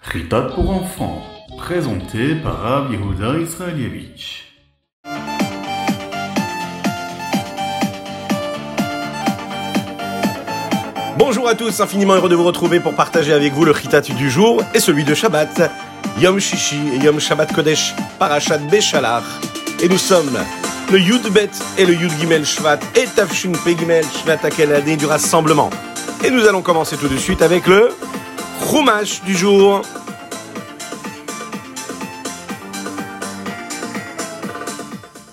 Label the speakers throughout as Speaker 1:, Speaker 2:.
Speaker 1: Ritat pour enfants, présenté par Rav Israelievich.
Speaker 2: Bonjour à tous, infiniment heureux de vous retrouver pour partager avec vous le Chitat du jour et celui de Shabbat. Yom Shishi et Yom Shabbat Kodesh, Parashat Beshalach. Et nous sommes le Yud Bet et le Yud Gimel Shvat et Tafshin Pe Gimel Shvat à quelle année du rassemblement. Et nous allons commencer tout de suite avec le Chumash du jour.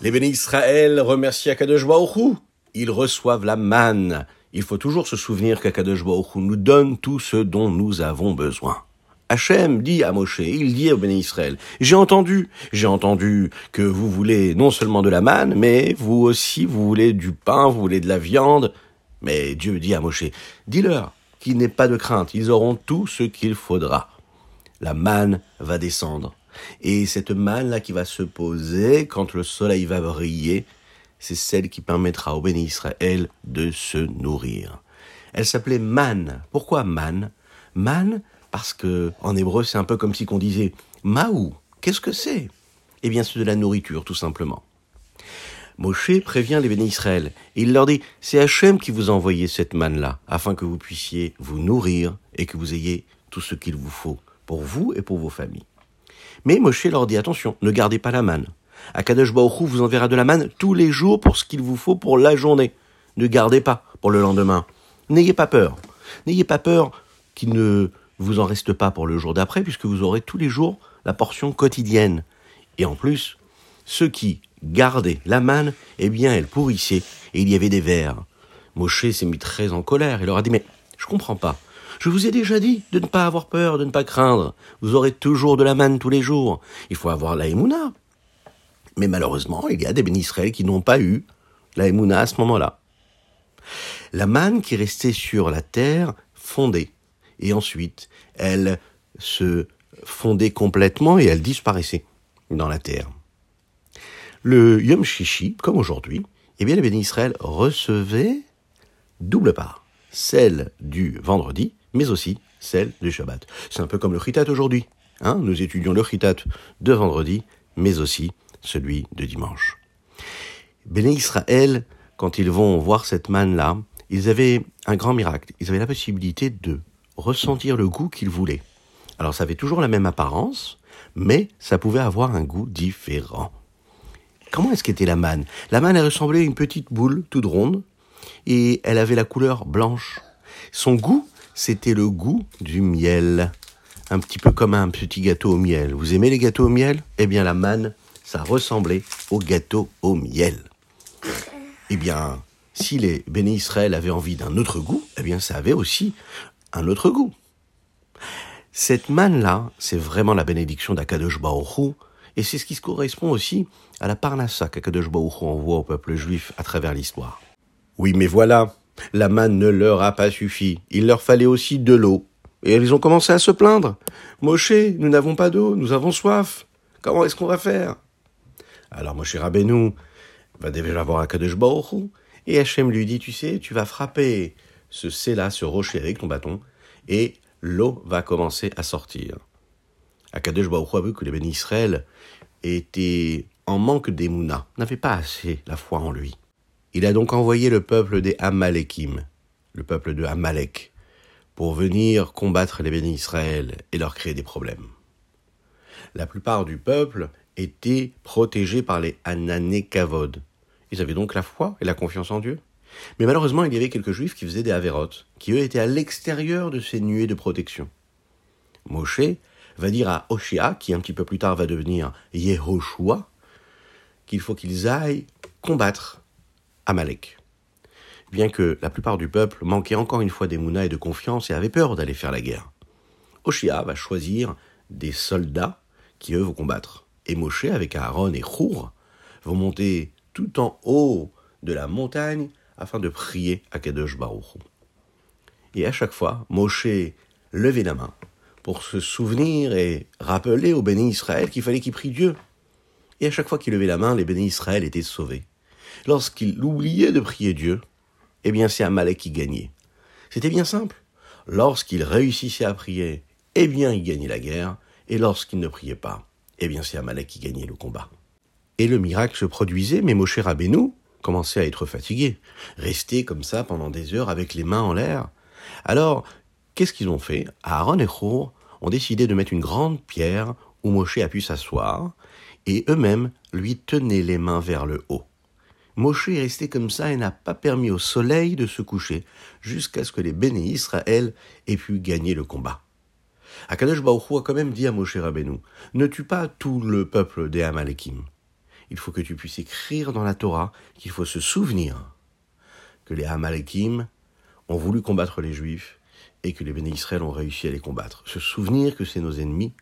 Speaker 2: Les bénis Israël remercient Akadosh Baruch Ils reçoivent la manne. Il faut toujours se souvenir qu'Akadosh Baruch nous donne tout ce dont nous avons besoin. Hachem dit à Moshe, il dit au béni Israël, j'ai entendu, j'ai entendu que vous voulez non seulement de la manne, mais vous aussi vous voulez du pain, vous voulez de la viande. Mais Dieu dit à Moshe, dis-leur qu'il n'ait pas de crainte, ils auront tout ce qu'il faudra. La manne va descendre. Et cette manne-là qui va se poser quand le soleil va briller, c'est celle qui permettra au béni Israël de se nourrir. Elle s'appelait manne. Pourquoi manne? Manne parce que en hébreu c'est un peu comme si qu'on disait Maou, qu'est-ce que c'est? Eh bien c'est de la nourriture tout simplement. Moshe prévient les bénis Israël et il leur dit c'est Hachem qui vous a envoyé cette manne-là afin que vous puissiez vous nourrir et que vous ayez tout ce qu'il vous faut pour vous et pour vos familles. Mais Moshe leur dit attention, ne gardez pas la manne. Akadosh Baruch vous enverra de la manne tous les jours pour ce qu'il vous faut pour la journée. Ne gardez pas pour le lendemain. N'ayez pas peur. N'ayez pas peur qu'il ne vous en reste pas pour le jour d'après, puisque vous aurez tous les jours la portion quotidienne. Et en plus, ceux qui gardaient la manne, eh bien, elle pourrissait, et il y avait des vers. Moshe s'est mis très en colère, il leur a dit, mais je comprends pas. Je vous ai déjà dit de ne pas avoir peur, de ne pas craindre. Vous aurez toujours de la manne tous les jours. Il faut avoir la émouna. Mais malheureusement, il y a des bénisraëls qui n'ont pas eu la émouna à ce moment-là. La manne qui restait sur la terre fondait et ensuite elle se fondait complètement et elle disparaissait dans la terre. Le Yom Shishi, comme aujourd'hui, eh bien, les bénis Israël recevaient double part, celle du vendredi, mais aussi celle du Shabbat. C'est un peu comme le Chitat aujourd'hui. Hein Nous étudions le Chitat de vendredi, mais aussi celui de dimanche. Béné Israël, quand ils vont voir cette manne-là, ils avaient un grand miracle. Ils avaient la possibilité de ressentir le goût qu'ils voulaient. Alors ça avait toujours la même apparence, mais ça pouvait avoir un goût différent. Comment est-ce qu'était la manne? La manne, elle ressemblait à une petite boule toute ronde, et elle avait la couleur blanche. Son goût, c'était le goût du miel. Un petit peu comme un petit gâteau au miel. Vous aimez les gâteaux au miel? Eh bien, la manne, ça ressemblait au gâteau au miel. Eh bien, si les bénis Israël avaient envie d'un autre goût, eh bien, ça avait aussi un autre goût. Cette manne-là, c'est vraiment la bénédiction d'Akadosh Baruch et c'est ce qui correspond aussi à la parnassa qu'Akadosh Baruch envoie au peuple juif à travers l'histoire. Oui, mais voilà, la manne ne leur a pas suffi. Il leur fallait aussi de l'eau. Et ils ont commencé à se plaindre. Moshe, nous n'avons pas d'eau, nous avons soif. Comment est-ce qu'on va faire? Alors Moshe Rabbeinu va déjà voir Akadosh Baruch et Hachem lui dit, tu sais, tu vas frapper ce là ce rocher avec ton bâton, et l'eau va commencer à sortir. Akadosh Baruch a vu que les bénis étaient en manque d'émouna, n'avaient pas assez la foi en lui. Il a donc envoyé le peuple des Amalekim, le peuple de Amalek, pour venir combattre les bénis et leur créer des problèmes. La plupart du peuple était protégé par les Ananekavod. Ils avaient donc la foi et la confiance en Dieu. Mais malheureusement, il y avait quelques juifs qui faisaient des avérotes, qui eux étaient à l'extérieur de ces nuées de protection. Moshe va dire à Oshia, qui un petit peu plus tard va devenir Yehoshua, qu'il faut qu'ils aillent combattre Amalek. Bien que la plupart du peuple manquait encore une fois d'émouna et de confiance et avait peur d'aller faire la guerre. Oshia va choisir des soldats qui eux vont combattre. Et Moshe, avec Aaron et Chour, vont monter tout en haut de la montagne afin de prier à Kadosh Baruch. Et à chaque fois, Moshe levait la main pour se souvenir et rappeler aux bénis Israël qu'il fallait qu'il prie Dieu. Et à chaque fois qu'il levait la main, les bénis Israël étaient sauvés. Lorsqu'il oubliait de prier Dieu, eh bien c'est Amalek qui gagnait. C'était bien simple. Lorsqu'il réussissait à prier, eh bien il gagnait la guerre, et lorsqu'il ne priait pas, eh bien c'est Amalek qui gagnait le combat. Et le miracle se produisait, mais Moshe Rabbeinu à être fatigué, restait comme ça pendant des heures avec les mains en l'air. Alors, qu'est-ce qu'ils ont fait? Aaron et Hur ont décidé de mettre une grande pierre où Moshe a pu s'asseoir, et eux-mêmes lui tenaient les mains vers le haut. Moshe est resté comme ça et n'a pas permis au soleil de se coucher jusqu'à ce que les béné Israël aient pu gagner le combat. Akadosh Baruch a quand même dit à Moshe Rabbeinu, ne tue pas tout le peuple des Amalekim. Il faut que tu puisses écrire dans la Torah qu'il faut se souvenir que les Amalekim ont voulu combattre les Juifs et que les béné Israël ont réussi à les combattre. Se souvenir que c'est nos ennemis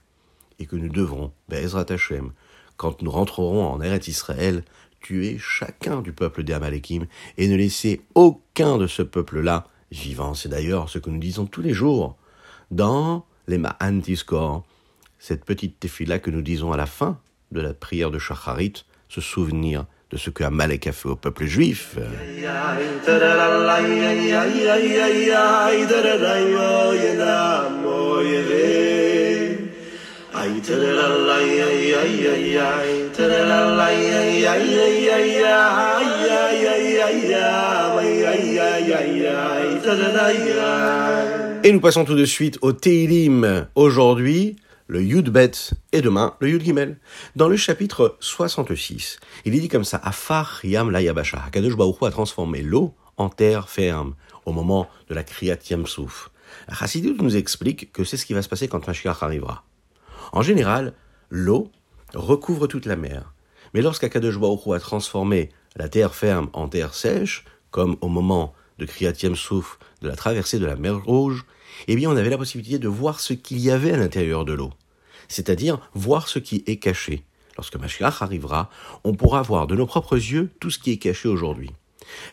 Speaker 2: et que nous devrons, Ezrat Hashem, quand nous rentrerons en Eretz Israël, tuer chacun du peuple des Amalekim et ne laisser aucun de ce peuple-là vivant. C'est d'ailleurs ce que nous disons tous les jours dans les Ma'an cette petite tefila que nous disons à la fin de la prière de Shacharit, se souvenir de ce que Amalek a fait au peuple juif. Et nous passons tout de suite au Teilim aujourd'hui, le Yudbet et demain le Yud Gimel. Dans le chapitre 66, il est dit comme ça Afar Yam La Yabasha. Hakadosh Baruch a transformé l'eau en terre ferme au moment de la Kriyat Yamsouf. Chassidut nous explique que c'est ce qui va se passer quand Mashiach arrivera. En général, l'eau recouvre toute la mer. Mais lorsqu'Akadosh Baruch a transformé la terre ferme en terre sèche, comme au moment de Kriyat Yamsouf, de la traversée de la mer Rouge, eh bien on avait la possibilité de voir ce qu'il y avait à l'intérieur de l'eau. C'est-à-dire voir ce qui est caché. Lorsque Mashiach arrivera, on pourra voir de nos propres yeux tout ce qui est caché aujourd'hui.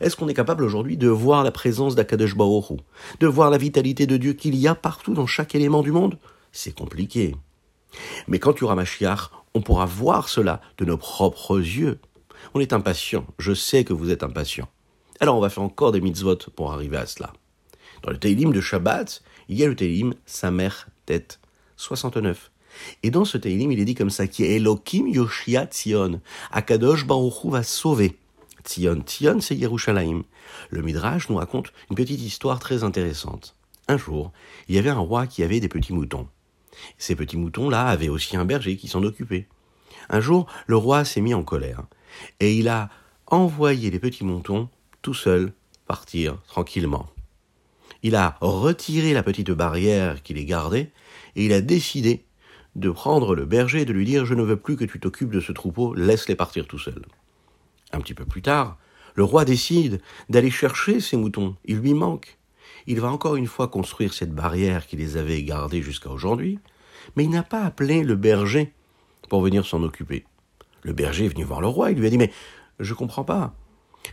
Speaker 2: Est-ce qu'on est capable aujourd'hui de voir la présence d'Akadosh Baoru, de voir la vitalité de Dieu qu'il y a partout dans chaque élément du monde? C'est compliqué. Mais quand il y aura Mashiach, on pourra voir cela de nos propres yeux. On est impatient, je sais que vous êtes impatient. Alors on va faire encore des mitzvot pour arriver à cela. Dans le Teilim de Shabbat, il y a le Teilim Samer Tet 69. Et dans ce Teilim, il est dit comme ça, qui est Yoshia Tzion. Akadosh Baruch va sauver. Tzion, Tzion, c'est Yerushalayim. Le Midrash nous raconte une petite histoire très intéressante. Un jour, il y avait un roi qui avait des petits moutons. Ces petits moutons-là avaient aussi un berger qui s'en occupait. Un jour, le roi s'est mis en colère et il a envoyé les petits moutons tout seuls partir tranquillement il a retiré la petite barrière qui les gardait, et il a décidé de prendre le berger et de lui dire Je ne veux plus que tu t'occupes de ce troupeau, laisse-les partir tout seuls. Un petit peu plus tard, le roi décide d'aller chercher ses moutons. Il lui manque. Il va encore une fois construire cette barrière qui les avait gardés jusqu'à aujourd'hui, mais il n'a pas appelé le berger pour venir s'en occuper. Le berger est venu voir le roi, il lui a dit Mais je comprends pas.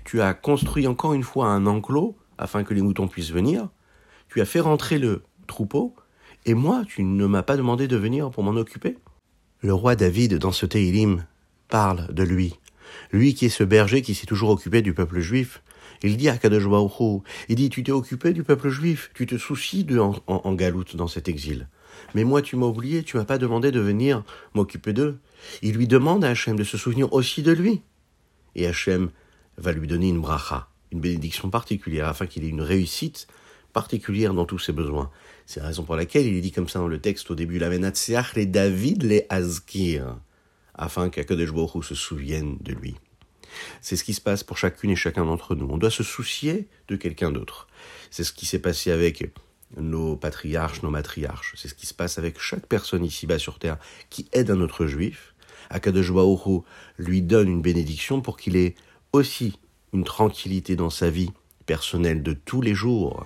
Speaker 2: Tu as construit encore une fois un enclos afin que les moutons puissent venir, tu as fait rentrer le troupeau, et moi, tu ne m'as pas demandé de venir pour m'en occuper Le roi David, dans ce Teilim, parle de lui. Lui qui est ce berger qui s'est toujours occupé du peuple juif. Il dit à Kadosh il dit, tu t'es occupé du peuple juif, tu te soucies d'eux en, galoute dans cet exil. Mais moi, tu m'as oublié, tu m'as pas demandé de venir m'occuper d'eux. Il lui demande à Hachem de se souvenir aussi de lui. Et va lui donner une bracha, une bénédiction particulière, afin qu'il ait une réussite particulière dans tous ses besoins. C'est la raison pour laquelle il est dit comme ça dans le texte au début, la les David les Azkir, afin qu'Akadosh se souvienne de lui. C'est ce qui se passe pour chacune et chacun d'entre nous. On doit se soucier de quelqu'un d'autre. C'est ce qui s'est passé avec nos patriarches, nos matriarches. C'est ce qui se passe avec chaque personne ici-bas sur terre qui aide un autre juif. Akadosh lui donne une bénédiction pour qu'il ait aussi une tranquillité dans sa vie personnelle de tous les jours.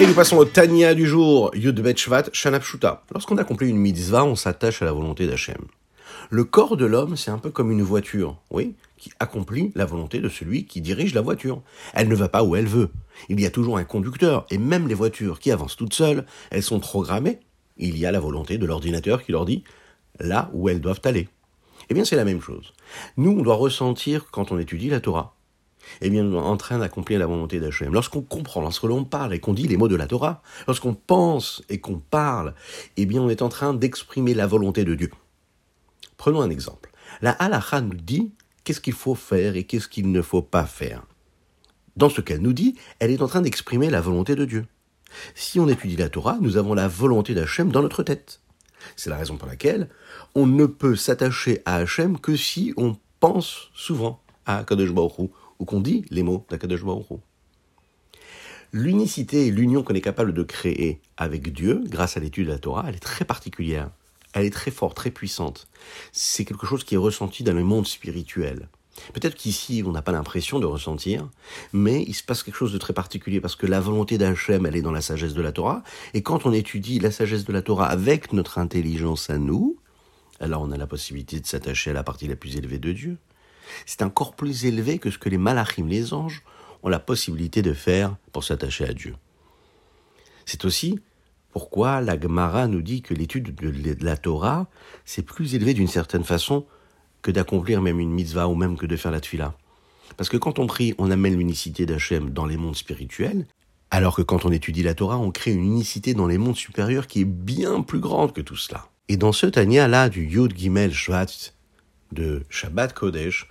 Speaker 2: Et nous passons au Tania du jour, Yud Bet Shvat, Shanapshuta. Lorsqu'on accomplit une mitzvah, on s'attache à la volonté d'Hachem. Le corps de l'homme, c'est un peu comme une voiture, oui, qui accomplit la volonté de celui qui dirige la voiture. Elle ne va pas où elle veut. Il y a toujours un conducteur, et même les voitures qui avancent toutes seules, elles sont programmées. Il y a la volonté de l'ordinateur qui leur dit là où elles doivent aller. Eh bien, c'est la même chose. Nous, on doit ressentir quand on étudie la Torah. Eh bien, en train d'accomplir la volonté d'Hachem. Lorsqu'on comprend, lorsque l'on parle et qu'on dit les mots de la Torah, lorsqu'on pense et qu'on parle, eh bien, on est en train d'exprimer la volonté de Dieu. Prenons un exemple. La halakha nous dit qu'est-ce qu'il faut faire et qu'est-ce qu'il ne faut pas faire. Dans ce qu'elle nous dit, elle est en train d'exprimer la volonté de Dieu. Si on étudie la Torah, nous avons la volonté d'Hachem dans notre tête. C'est la raison pour laquelle on ne peut s'attacher à Hachem que si on pense souvent à Kadosh Baruch ou qu'on dit les mots d'Akadosh Baruch L'unicité et l'union qu'on est capable de créer avec Dieu, grâce à l'étude de la Torah, elle est très particulière. Elle est très forte, très puissante. C'est quelque chose qui est ressenti dans le monde spirituel. Peut-être qu'ici, on n'a pas l'impression de ressentir, mais il se passe quelque chose de très particulier parce que la volonté d'Hachem, elle est dans la sagesse de la Torah. Et quand on étudie la sagesse de la Torah avec notre intelligence à nous, alors on a la possibilité de s'attacher à la partie la plus élevée de Dieu. C'est encore plus élevé que ce que les malachim, les anges, ont la possibilité de faire pour s'attacher à Dieu. C'est aussi pourquoi la Gemara nous dit que l'étude de la Torah, c'est plus élevé d'une certaine façon que d'accomplir même une mitzvah ou même que de faire la tfila. Parce que quand on prie, on amène l'unicité d'Hachem dans les mondes spirituels, alors que quand on étudie la Torah, on crée une unicité dans les mondes supérieurs qui est bien plus grande que tout cela. Et dans ce Tanya-là du Yud Gimel Shvat de Shabbat Kodesh,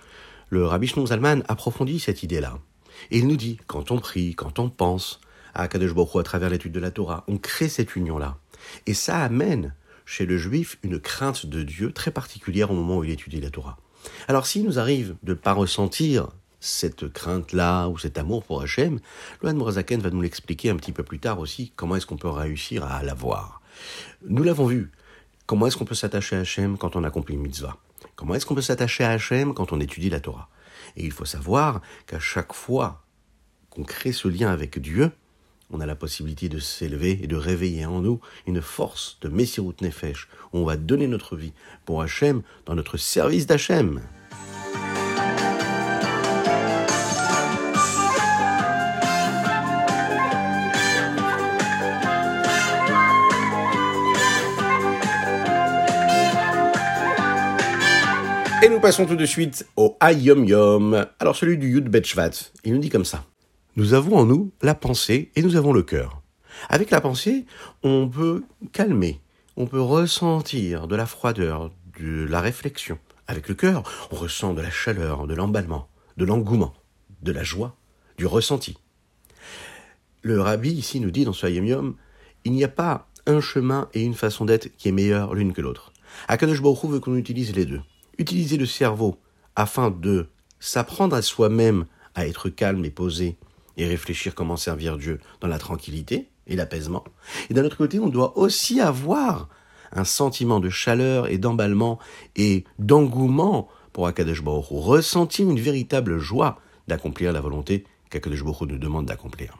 Speaker 2: le Rabbi Shnon Zalman approfondit cette idée-là. Et il nous dit, quand on prie, quand on pense à Kadesh Baruch à travers l'étude de la Torah, on crée cette union-là. Et ça amène chez le juif une crainte de Dieu très particulière au moment où il étudie la Torah. Alors s'il nous arrive de ne pas ressentir cette crainte-là ou cet amour pour Hachem, Lohan Morazaken va nous l'expliquer un petit peu plus tard aussi, comment est-ce qu'on peut réussir à l'avoir. Nous l'avons vu, comment est-ce qu'on peut s'attacher à Hachem quand on accomplit une mitzvah? Comment est-ce qu'on peut s'attacher à Hachem quand on étudie la Torah? Et il faut savoir qu'à chaque fois qu'on crée ce lien avec Dieu, on a la possibilité de s'élever et de réveiller en nous une force de Messirut Nefesh, on va donner notre vie pour Hachem dans notre service d'Hachem. Et nous passons tout de suite au Ayom Yom. Alors celui du Yud Betchvat, il nous dit comme ça. Nous avons en nous la pensée et nous avons le cœur. Avec la pensée, on peut calmer, on peut ressentir de la froideur, de la réflexion. Avec le cœur, on ressent de la chaleur, de l'emballement, de l'engouement, de la joie, du ressenti. Le rabbi ici nous dit dans ce Yom il n'y a pas un chemin et une façon d'être qui est meilleure l'une que l'autre. Akadosh Baruch veut qu'on utilise les deux. Utiliser le cerveau afin de s'apprendre à soi-même à être calme et posé et réfléchir comment servir Dieu dans la tranquillité et l'apaisement. Et d'un autre côté, on doit aussi avoir un sentiment de chaleur et d'emballement et d'engouement pour Akadosh Baruch ressentir une véritable joie d'accomplir la volonté qu'Akadosh Baruch nous demande d'accomplir.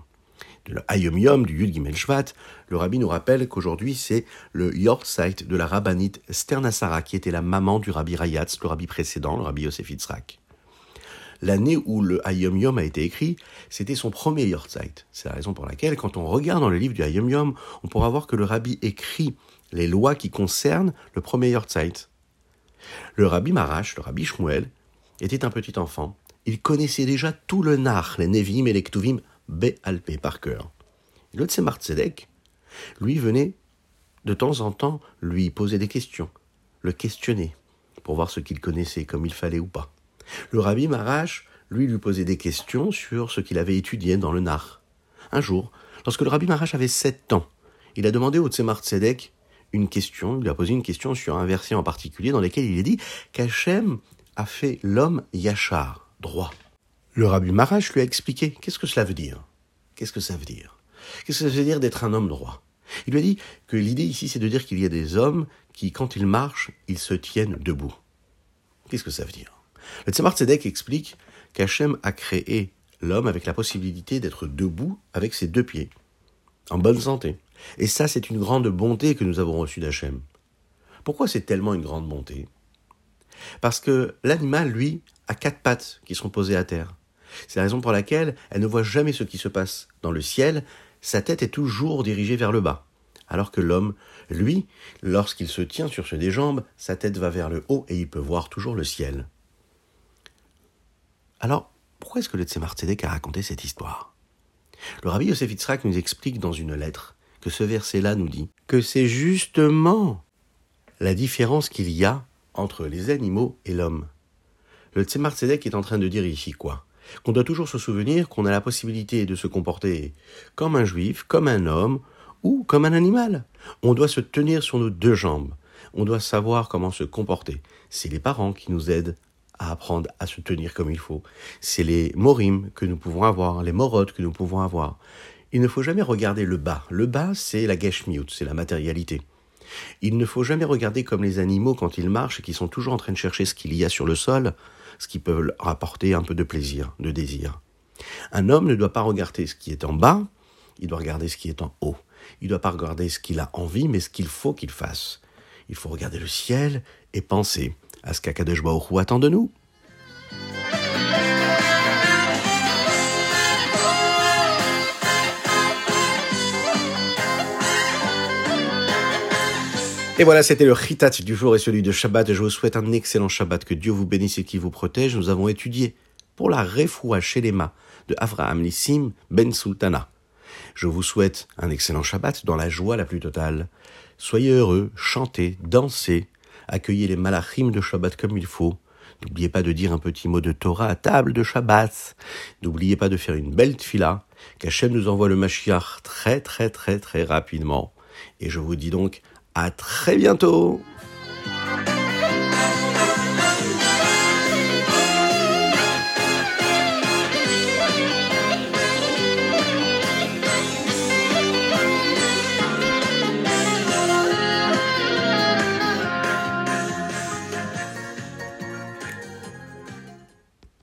Speaker 2: De l'Ayom Yom, du Yud Gimel Shvat, le rabbi nous rappelle qu'aujourd'hui c'est le Yortzeit de la rabbinite Sternasara, qui était la maman du rabbi Rayatz, le rabbi précédent, le rabbi Yosef Yitzhak l'année où le Hayom Yom a été écrit, c'était son premier Yortzeit. C'est la raison pour laquelle, quand on regarde dans le livre du Hayom Yom, on pourra voir que le rabbi écrit les lois qui concernent le premier Yortzeit. Le rabbi Marash, le rabbi Shmuel, était un petit enfant. Il connaissait déjà tout le Nach, les Nevim et les Ktuvim, Be'alpé par cœur. Le Tzemar Tzedek, lui venait de temps en temps lui poser des questions, le questionner, pour voir ce qu'il connaissait comme il fallait ou pas. Le rabbi Marash, lui, lui posait des questions sur ce qu'il avait étudié dans le Nar. Un jour, lorsque le rabbi Marash avait sept ans, il a demandé au Tzemar Tzedek une question, il lui a posé une question sur un verset en particulier dans lequel il est dit qu'Hachem a fait l'homme yachar, droit. Le rabbi Marash lui a expliqué qu'est-ce que cela veut dire? Qu'est-ce que ça veut dire? Qu'est-ce que ça veut dire d'être un homme droit? Il lui a dit que l'idée ici c'est de dire qu'il y a des hommes qui, quand ils marchent, ils se tiennent debout. Qu'est-ce que ça veut dire? Le Tzemar Tzedek explique qu'Hachem a créé l'homme avec la possibilité d'être debout avec ses deux pieds, en bonne santé. Et ça, c'est une grande bonté que nous avons reçue d'Hachem. Pourquoi c'est tellement une grande bonté? Parce que l'animal, lui, a quatre pattes qui sont posées à terre. C'est la raison pour laquelle elle ne voit jamais ce qui se passe dans le ciel, sa tête est toujours dirigée vers le bas. Alors que l'homme, lui, lorsqu'il se tient sur ceux des jambes, sa tête va vers le haut et il peut voir toujours le ciel. Alors, pourquoi est-ce que le Tzemar Tzedek a raconté cette histoire? Le rabbi Yosef Yitzhak nous explique dans une lettre que ce verset-là nous dit que c'est justement la différence qu'il y a entre les animaux et l'homme. Le Tzemar Tzedek est en train de dire ici quoi? Qu'on doit toujours se souvenir qu'on a la possibilité de se comporter comme un juif, comme un homme ou comme un animal. On doit se tenir sur nos deux jambes. On doit savoir comment se comporter. C'est les parents qui nous aident à apprendre à se tenir comme il faut. C'est les morim que nous pouvons avoir, les morottes que nous pouvons avoir. Il ne faut jamais regarder le bas. Le bas, c'est la geshmiut, c'est la matérialité. Il ne faut jamais regarder comme les animaux quand ils marchent et qui sont toujours en train de chercher ce qu'il y a sur le sol, ce qui peut leur apporter un peu de plaisir, de désir. Un homme ne doit pas regarder ce qui est en bas, il doit regarder ce qui est en haut. Il ne doit pas regarder ce qu'il a envie, mais ce qu'il faut qu'il fasse. Il faut regarder le ciel et penser à ce qu'Akadosh attend de nous. Et voilà, c'était le Chitat du jour et celui de Shabbat. Je vous souhaite un excellent Shabbat, que Dieu vous bénisse et qu'il vous protège. Nous avons étudié pour la Refoua Shelema de Avraham Nissim Ben Sultana. Je vous souhaite un excellent Shabbat dans la joie la plus totale. Soyez heureux, chantez, dansez, accueillez les malachim de Shabbat comme il faut. N'oubliez pas de dire un petit mot de Torah à table de Shabbat. N'oubliez pas de faire une belle tfila, qu'Hachem nous envoie le Mashiach très très très très rapidement. Et je vous dis donc à très bientôt